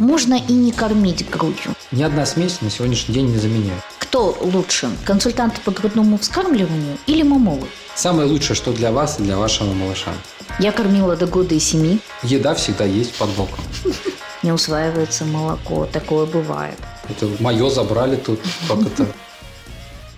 Можно и не кормить грудью. Ни одна смесь на сегодняшний день не заменяет. Кто лучше, консультант по грудному вскармливанию или мамолог? Самое лучшее, что для вас и для вашего малыша. Я кормила до года и семи. Еда всегда есть под боком. Не усваивается молоко, такое бывает. Это мое забрали тут, как это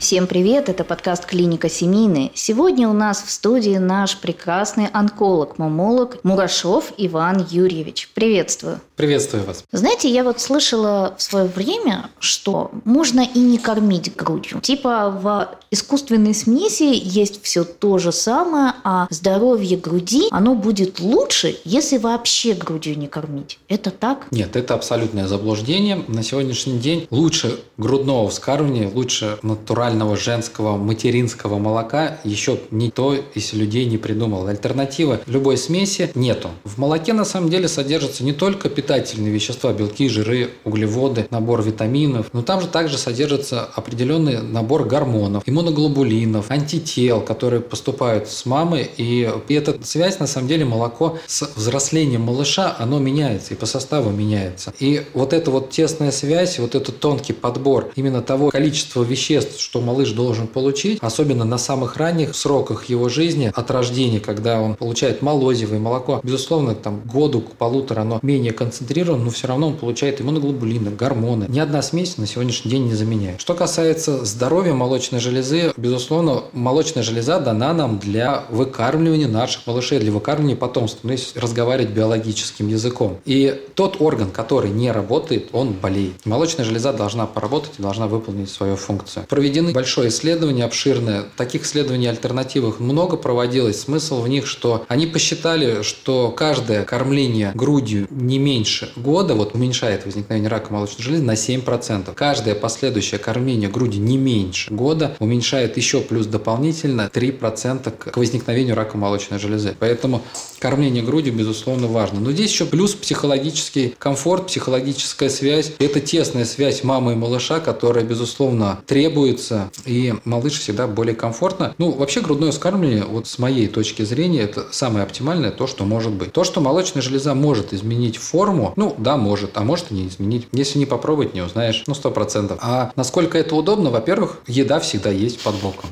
Всем привет, это подкаст «Клиника семейная». Сегодня у нас в студии наш прекрасный онколог-мамолог Мурашов Иван Юрьевич. Приветствую. Приветствую вас. Знаете, я вот слышала в свое время, что можно и не кормить грудью. Типа в искусственной смеси есть все то же самое, а здоровье груди, оно будет лучше, если вообще грудью не кормить. Это так? Нет, это абсолютное заблуждение. На сегодняшний день лучше грудного вскармливания, лучше натурального нормального женского материнского молока еще никто из людей не придумал. Альтернативы любой смеси нету. В молоке на самом деле содержатся не только питательные вещества, белки, жиры, углеводы, набор витаминов, но там же также содержится определенный набор гормонов, иммуноглобулинов, антител, которые поступают с мамы. И, и эта связь, на самом деле, молоко с взрослением малыша, оно меняется и по составу меняется. И вот эта вот тесная связь, вот этот тонкий подбор именно того количества веществ, что малыш должен получить, особенно на самых ранних сроках его жизни, от рождения, когда он получает молозивое молоко. Безусловно, там году к полутора оно менее концентрировано, но все равно он получает иммуноглобулины, гормоны. Ни одна смесь на сегодняшний день не заменяет. Что касается здоровья молочной железы, безусловно, молочная железа дана нам для выкармливания наших малышей, для выкармливания потомства, ну, если разговаривать биологическим языком. И тот орган, который не работает, он болеет. Молочная железа должна поработать и должна выполнить свою функцию. Проведены большое исследование, обширное. Таких исследований альтернативных много проводилось. Смысл в них, что они посчитали, что каждое кормление грудью не меньше года вот уменьшает возникновение рака молочной железы на 7%. Каждое последующее кормление грудью не меньше года уменьшает еще плюс дополнительно 3% к возникновению рака молочной железы. Поэтому кормление грудью, безусловно, важно. Но здесь еще плюс психологический комфорт, психологическая связь. Это тесная связь мамы и малыша, которая, безусловно, требуется и малыш всегда более комфортно. Ну, вообще грудное вскармливание, вот с моей точки зрения, это самое оптимальное то, что может быть. То, что молочная железа может изменить форму, ну, да, может, а может и не изменить. Если не попробовать, не узнаешь, ну, сто процентов. А насколько это удобно, во-первых, еда всегда есть под боком.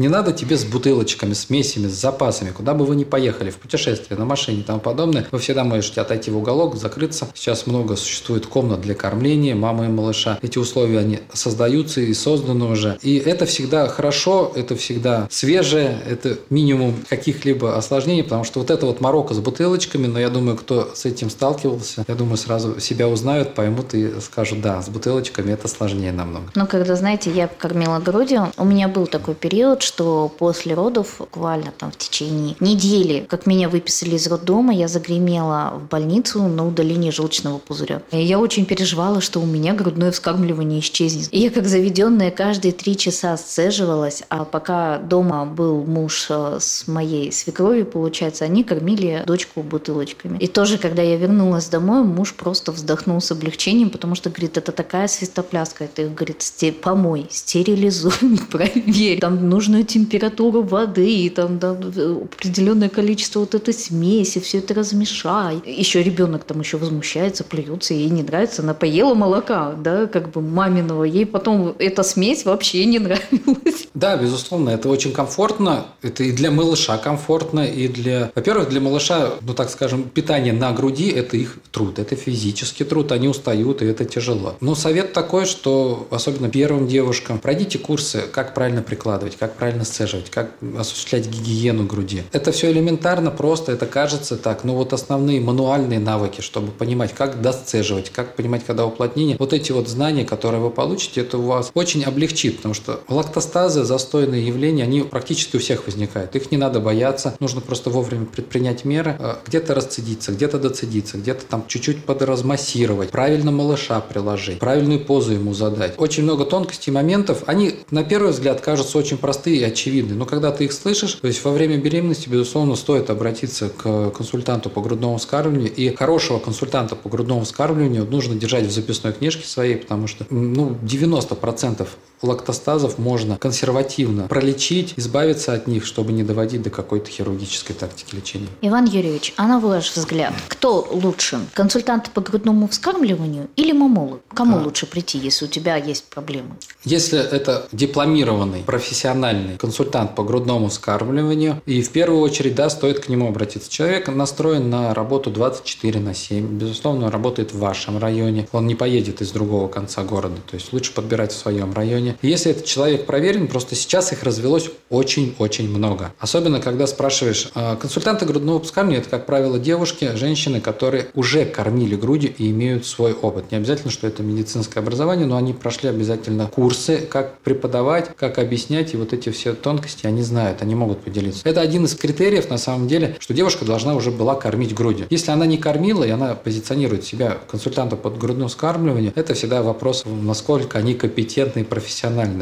Не надо тебе с бутылочками, смесями, с запасами, куда бы вы ни поехали, в путешествие, на машине и тому подобное. Вы всегда можете отойти в уголок, закрыться. Сейчас много существует комнат для кормления мамы и малыша. Эти условия, они создаются и созданы уже. И это всегда хорошо, это всегда свежее, это минимум каких-либо осложнений, потому что вот это вот морока с бутылочками, но я думаю, кто с этим сталкивался, я думаю, сразу себя узнают, поймут и скажут, да, с бутылочками это сложнее намного. Ну, когда, знаете, я кормила грудью, у меня был такой период, что после родов, буквально там в течение недели, как меня выписали из роддома, я загремела в больницу на удаление желчного пузыря. И я очень переживала, что у меня грудное вскармливание исчезнет. И я как заведенная каждые три часа сцеживалась, а пока дома был муж э, с моей свекровью, получается, они кормили дочку бутылочками. И тоже, когда я вернулась домой, муж просто вздохнул с облегчением, потому что, говорит, это такая свистопляска, это, говорит, помой, стерилизуй, проверь, там нужную температуру воды, и там да, определенное количество вот этой смеси, все это размешай. Еще ребенок там еще возмущается, плюется, ей не нравится, она поела молока, да, как бы маминого, ей потом эта смесь вообще не нравилось. Да, безусловно, это очень комфортно. Это и для малыша комфортно, и для... Во-первых, для малыша, ну так скажем, питание на груди – это их труд, это физический труд, они устают, и это тяжело. Но совет такой, что особенно первым девушкам, пройдите курсы, как правильно прикладывать, как правильно сцеживать, как осуществлять гигиену груди. Это все элементарно, просто, это кажется так. Но вот основные мануальные навыки, чтобы понимать, как досцеживать, как понимать, когда уплотнение, вот эти вот знания, которые вы получите, это у вас очень облегчит, потому что лактостазы, застойные явления, они практически у всех возникают. Их не надо бояться, нужно просто вовремя предпринять меры, э, где-то расцедиться, где-то доцедиться, где-то там чуть-чуть подразмассировать, правильно малыша приложить, правильную позу ему задать. Очень много тонкостей, моментов, они на первый взгляд кажутся очень простые очевидные, но когда ты их слышишь, то есть во время беременности, безусловно, стоит обратиться к консультанту по грудному вскармливанию, и хорошего консультанта по грудному вскармливанию нужно держать в записной книжке своей, потому что ну, 90% лактостазов можно консервативно пролечить, избавиться от них, чтобы не доводить до какой-то хирургической тактики лечения. Иван Юрьевич, а на ваш взгляд, кто лучше? Консультант по грудному вскармливанию или мамолог? Кому а. лучше прийти, если у тебя есть проблемы? Если это дипломированный, профессиональный консультант по грудному вскармливанию, и в первую очередь, да, стоит к нему обратиться. Человек настроен на работу 24 на 7. Безусловно, он работает в вашем районе. Он не поедет из другого конца города. То есть лучше подбирать в своем районе. И если этот человек проверен, просто сейчас их развелось очень-очень много. Особенно, когда спрашиваешь, а, консультанты грудного вскармливания – это, как правило, девушки, женщины, которые уже кормили грудью и имеют свой опыт. Не обязательно, что это медицинское образование, но они прошли обязательно курсы, как преподавать, как объяснять, и вот эти все тонкости они знают, они могут поделиться. Это один из критериев, на самом деле, что девушка должна уже была кормить грудью. Если она не кормила, и она позиционирует себя консультантом под грудным вскармливанием, это всегда вопрос, насколько они компетентны и профессиональны.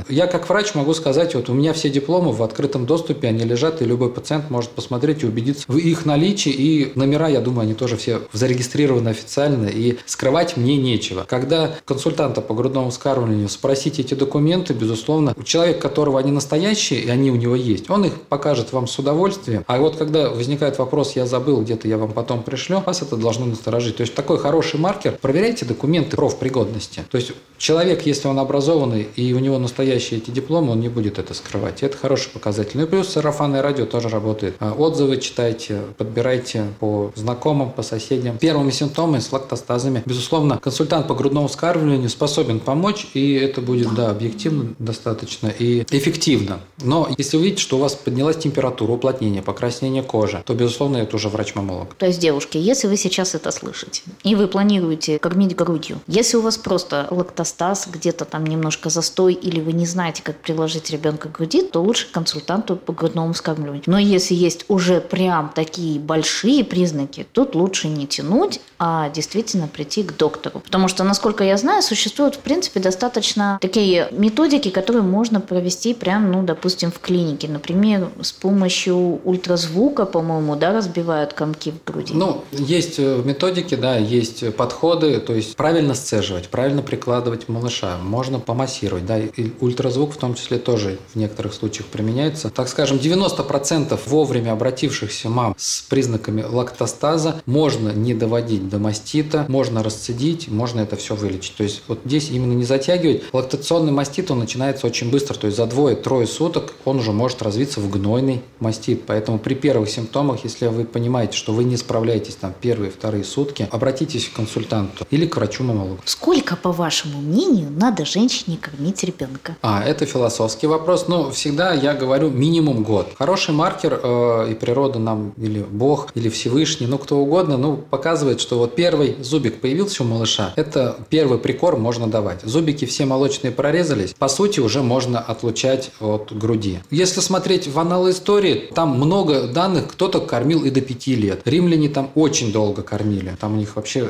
Я как врач могу сказать, вот у меня все дипломы в открытом доступе, они лежат, и любой пациент может посмотреть и убедиться в их наличии, и номера, я думаю, они тоже все зарегистрированы официально, и скрывать мне нечего. Когда консультанта по грудному вскармливанию спросить эти документы, безусловно, у человека, которого они настоящие, и они у него есть, он их покажет вам с удовольствием. А вот когда возникает вопрос, я забыл, где-то я вам потом пришлю, вас это должно насторожить. То есть такой хороший маркер, проверяйте документы профпригодности. То есть человек, если он образованный и у него настоящие эти дипломы, он не будет это скрывать. Это хороший показатель. Ну и плюс сарафанное радио тоже работает. А, отзывы читайте, подбирайте по знакомым, по соседям. Первыми симптомами с лактостазами. Безусловно, консультант по грудному вскармливанию способен помочь, и это будет, да, объективно достаточно и эффективно. Но если вы видите, что у вас поднялась температура, уплотнение, покраснение кожи, то, безусловно, это уже врач-мамолог. То есть, девушки, если вы сейчас это слышите, и вы планируете кормить грудью, если у вас просто лактостаз, где-то там немножко застой, или вы не знаете, как приложить ребенка к груди, то лучше консультанту по грудному вскармливанию. Но если есть уже прям такие большие признаки, тут лучше не тянуть, а действительно прийти к доктору. Потому что, насколько я знаю, существуют, в принципе, достаточно такие методики, которые можно провести прям, ну, допустим, в клинике. Например, с помощью ультразвука, по-моему, да, разбивают комки в груди. Ну, есть э, методики, да, есть подходы, то есть правильно сцеживать, правильно прикладывать малыша, можно помассировать, да, и ультразвук в том числе тоже в некоторых случаях применяется. Так скажем, 90% вовремя обратившихся мам с признаками лактостаза можно не доводить до мастита, можно расцедить, можно это все вылечить. То есть вот здесь именно не затягивать. Лактационный мастит, он начинается очень быстро, то есть за двое-трое суток он уже может развиться в гнойный мастит. Поэтому при первых симптомах, если вы понимаете, что вы не справляетесь там первые, вторые сутки, обратитесь к консультанту или к врачу-мамологу. Сколько, по вашему мнению, надо женщине кормить ребенка? А, это философский вопрос. Но всегда я говорю минимум год. Хороший маркер э, и природа нам, или Бог, или Всевышний, ну кто угодно, ну показывает, что вот первый зубик появился у малыша, это первый прикорм можно давать. Зубики все молочные прорезались, по сути уже можно отлучать от груди. Если смотреть в аналы истории, там много данных, кто-то кормил и до 5 лет. Римляне там очень долго кормили. Там у них вообще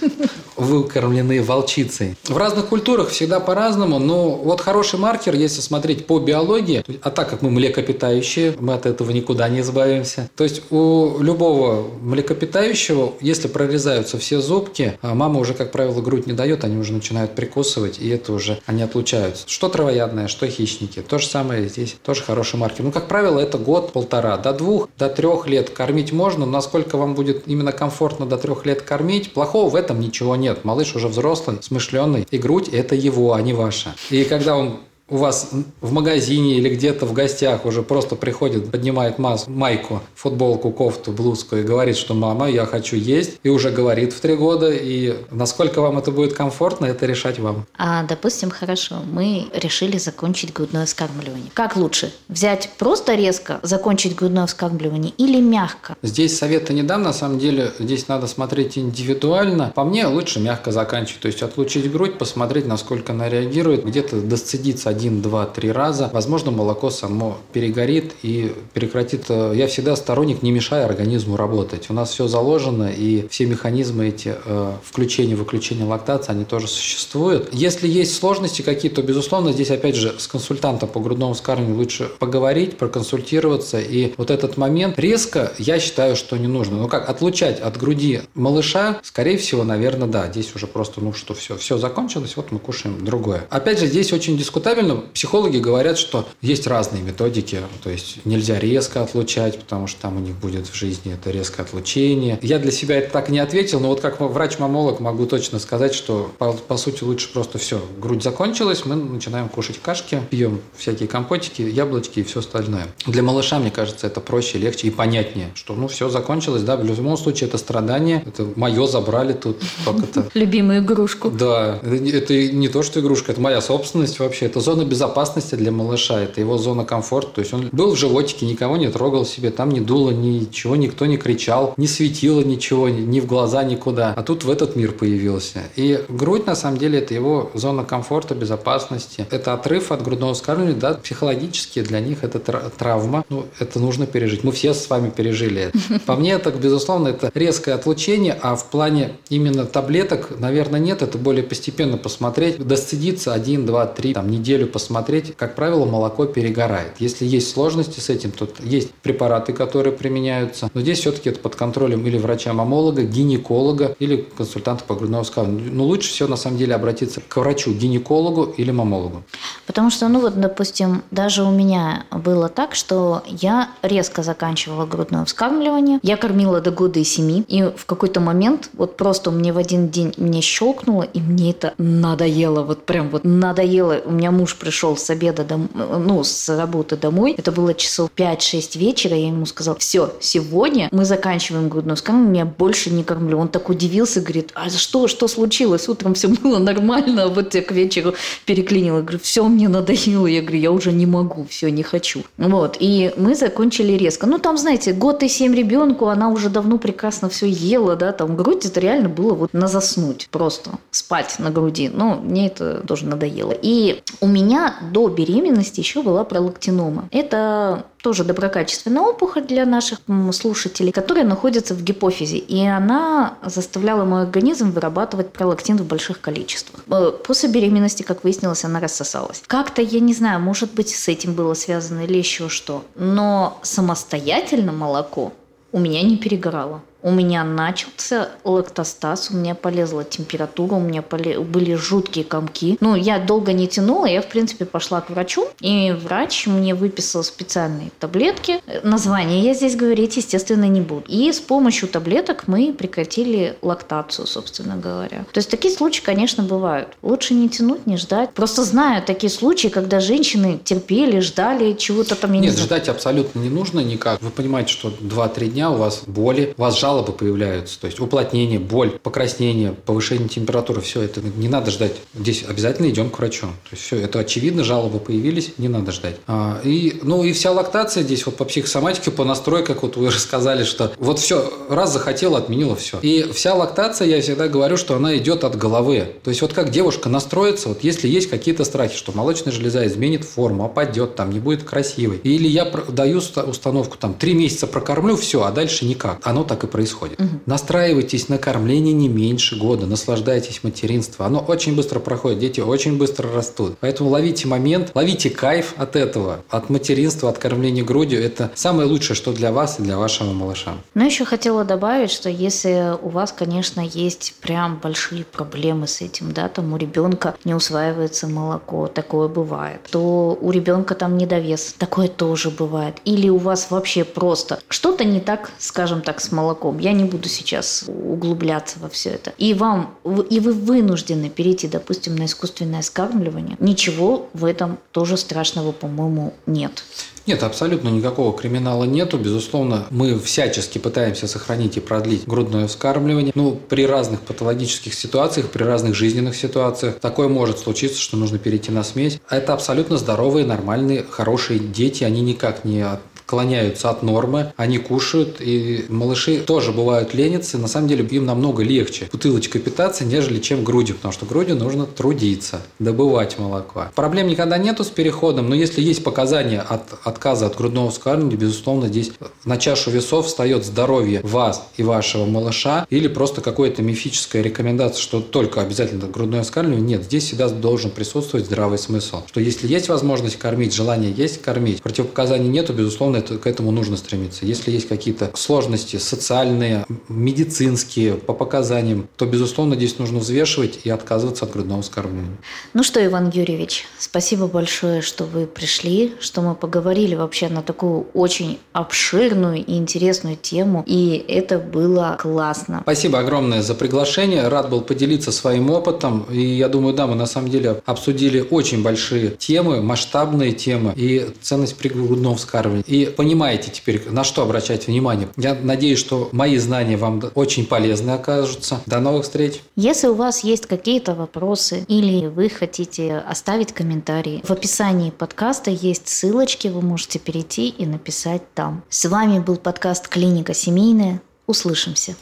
выкормленные волчицей. В разных культурах всегда по-разному, но вот хороший маркер, если смотреть по биологии, а так как мы млекопитающие, мы от этого никуда не избавимся. То есть у любого млекопитающего, если прорезаются все зубки, а мама уже, как правило, грудь не дает, они уже начинают прикусывать, и это уже они отлучаются. Что травоядное, что хищники. То же самое здесь, тоже хороший маркер. Ну, как правило, это год-полтора. До двух, до трех лет кормить можно, но насколько вам будет именно комфортно до трех лет кормить, плохого в этом ничего нет. Малыш уже взрослый, смышленый, и грудь – это его, а не ваша. И когда он у вас в магазине или где-то в гостях уже просто приходит, поднимает мас, майку, футболку, кофту, блузку и говорит, что мама, я хочу есть, и уже говорит в три года, и насколько вам это будет комфортно, это решать вам. А, допустим, хорошо, мы решили закончить грудное вскармливание. Как лучше? Взять просто резко, закончить грудное вскармливание или мягко? Здесь совета не дам, на самом деле, здесь надо смотреть индивидуально. По мне лучше мягко заканчивать, то есть отлучить грудь, посмотреть, насколько она реагирует, где-то досцедиться один, два, три раза, возможно, молоко само перегорит и прекратит. Э, я всегда сторонник, не мешая организму работать. У нас все заложено, и все механизмы эти э, включения, выключения лактации, они тоже существуют. Если есть сложности какие-то, то, безусловно, здесь, опять же, с консультантом по грудному вскармливанию лучше поговорить, проконсультироваться. И вот этот момент резко, я считаю, что не нужно. Ну как, отлучать от груди малыша, скорее всего, наверное, да. Здесь уже просто, ну что, все, все закончилось, вот мы кушаем другое. Опять же, здесь очень дискутабельно Правильно, психологи говорят, что есть разные методики, то есть нельзя резко отлучать, потому что там у них будет в жизни это резкое отлучение. Я для себя это так не ответил, но вот как врач-мамолог могу точно сказать, что по, по сути лучше просто все, грудь закончилась, мы начинаем кушать кашки, пьем всякие компотики, яблочки и все остальное. Для малыша, мне кажется, это проще, легче и понятнее, что ну все закончилось, да, в любом случае это страдание, это мое забрали тут, как это... Любимую игрушку. Да, это не то, что игрушка, это моя собственность вообще, это зона безопасности для малыша, это его зона комфорта, то есть он был в животике, никого не трогал себе, там не дуло, ничего никто не кричал, не светило ничего, ни в глаза, никуда. А тут в этот мир появился. И грудь, на самом деле, это его зона комфорта, безопасности. Это отрыв от грудного вскармливания, да, психологически для них это травма. Ну, это нужно пережить. Мы все с вами пережили это. По мне, это, безусловно, это резкое отлучение, а в плане именно таблеток, наверное, нет. Это более постепенно посмотреть. Досцедиться один, два, три, там, неделю посмотреть. Как правило, молоко перегорает. Если есть сложности с этим, то есть препараты, которые применяются. Но здесь все-таки это под контролем или врача-мамолога, гинеколога или консультанта по грудному вскармливанию. Но лучше всего, на самом деле, обратиться к врачу-гинекологу или мамологу. Потому что, ну вот, допустим, даже у меня было так, что я резко заканчивала грудное вскармливание. Я кормила до года и семи. И в какой-то момент вот просто мне в один день мне щелкнуло, и мне это надоело. Вот прям вот надоело. У меня муж пришел с обеда, дом... ну, с работы домой. Это было часов 5-6 вечера. Я ему сказала, все, сегодня мы заканчиваем грудное вскармливание, я больше не кормлю. Он так удивился, говорит, а что, что случилось? Утром все было нормально, а вот я к вечеру переклинила. Говорю, все, мне надоело. Я говорю, я уже не могу, все, не хочу. Вот, и мы закончили резко. Ну, там, знаете, год и семь ребенку, она уже давно прекрасно все ела, да, там грудь, это реально было вот на заснуть, просто спать на груди. Но мне это тоже надоело. И у меня до беременности еще была пролактинома. Это тоже доброкачественная опухоль для наших слушателей, которая находится в гипофизе. И она заставляла мой организм вырабатывать пролактин в больших количествах. Э, после беременности, как выяснилось, она рассосалась. Как-то, я не знаю, может быть, с этим было связано или еще что. Но самостоятельно молоко у меня не перегорало у меня начался лактостаз, у меня полезла температура, у меня поле... были жуткие комки. Ну, я долго не тянула, я, в принципе, пошла к врачу, и врач мне выписал специальные таблетки. Название я здесь говорить, естественно, не буду. И с помощью таблеток мы прекратили лактацию, собственно говоря. То есть такие случаи, конечно, бывают. Лучше не тянуть, не ждать. Просто знаю такие случаи, когда женщины терпели, ждали чего-то там. Нет, не ждать абсолютно не нужно никак. Вы понимаете, что 2-3 дня у вас боли, вас жалобы появляются, то есть уплотнение, боль, покраснение, повышение температуры, все это не надо ждать. Здесь обязательно идем к врачу. То есть все это очевидно, жалобы появились, не надо ждать. А, и, ну и вся лактация здесь вот по психосоматике, по настройкам, вот вы рассказали, что вот все, раз захотела, отменила все. И вся лактация, я всегда говорю, что она идет от головы. То есть вот как девушка настроится, вот если есть какие-то страхи, что молочная железа изменит форму, опадет, там не будет красивой. Или я даю установку, там, три месяца прокормлю, все, а дальше никак. Оно так и происходит. Угу. Настраивайтесь на кормление не меньше года, наслаждайтесь материнством. Оно очень быстро проходит, дети очень быстро растут. Поэтому ловите момент, ловите кайф от этого, от материнства, от кормления грудью. Это самое лучшее, что для вас и для вашего малыша. Но еще хотела добавить, что если у вас, конечно, есть прям большие проблемы с этим, да, там у ребенка не усваивается молоко, такое бывает, то у ребенка там недовес, такое тоже бывает. Или у вас вообще просто что-то не так, скажем так, с молоком. Я не буду сейчас углубляться во все это. И вам, и вы вынуждены перейти, допустим, на искусственное скармливание. Ничего в этом тоже страшного, по-моему, нет. Нет, абсолютно никакого криминала нету. Безусловно, мы всячески пытаемся сохранить и продлить грудное вскармливание. Ну, при разных патологических ситуациях, при разных жизненных ситуациях такое может случиться, что нужно перейти на смесь. Это абсолютно здоровые, нормальные, хорошие дети. Они никак не отклоняются от нормы, они кушают, и малыши тоже бывают ленятся. На самом деле им намного легче бутылочкой питаться, нежели чем грудью, потому что грудью нужно трудиться, добывать молоко. Проблем никогда нету с переходом, но если есть показания от отказа от грудного вскармливания, безусловно, здесь на чашу весов встает здоровье вас и вашего малыша или просто какая-то мифическая рекомендация, что только обязательно грудное вскармливание. Нет, здесь всегда должен присутствовать здравый смысл, что если есть возможность кормить, желание есть кормить, противопоказаний нету, безусловно, Безусловно, это, к этому нужно стремиться. Если есть какие-то сложности социальные, медицинские, по показаниям, то, безусловно, здесь нужно взвешивать и отказываться от грудного вскармливания. Ну что, Иван Юрьевич, спасибо большое, что вы пришли, что мы поговорили вообще на такую очень обширную и интересную тему, и это было классно. Спасибо огромное за приглашение. Рад был поделиться своим опытом. И я думаю, да, мы на самом деле обсудили очень большие темы, масштабные темы и ценность пригрудного вскармливания. И понимаете теперь, на что обращать внимание. Я надеюсь, что мои знания вам очень полезны окажутся. До новых встреч. Если у вас есть какие-то вопросы или вы хотите оставить комментарии, в описании подкаста есть ссылочки, вы можете перейти и написать там. С вами был подкаст «Клиника семейная». Услышимся.